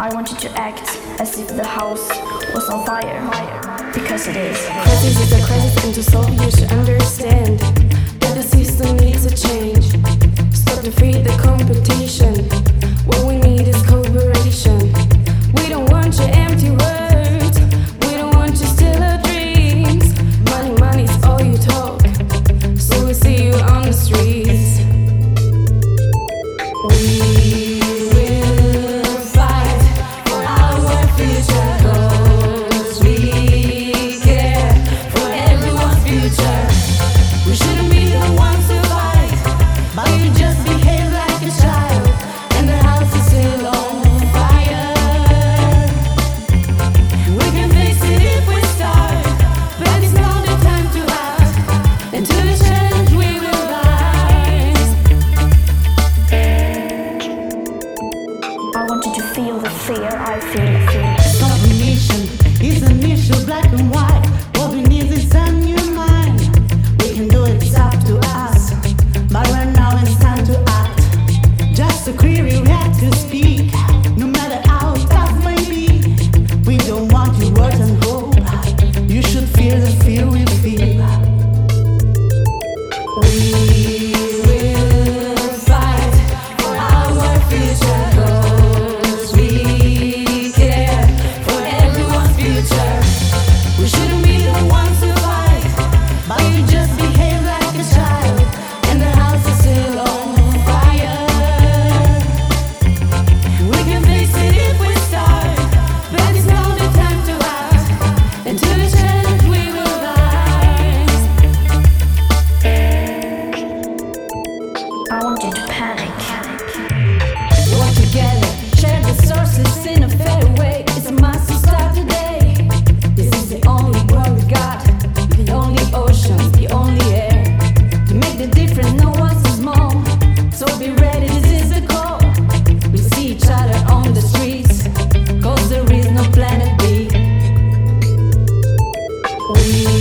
I wanted to act as if the house was on fire, because it is. Crisis is a crisis, and to solve you should understand that the system needs a change. Stop to feed the competition. What we need is cooperation. We don't want your empty words. We don't want your still. fear I feel. you.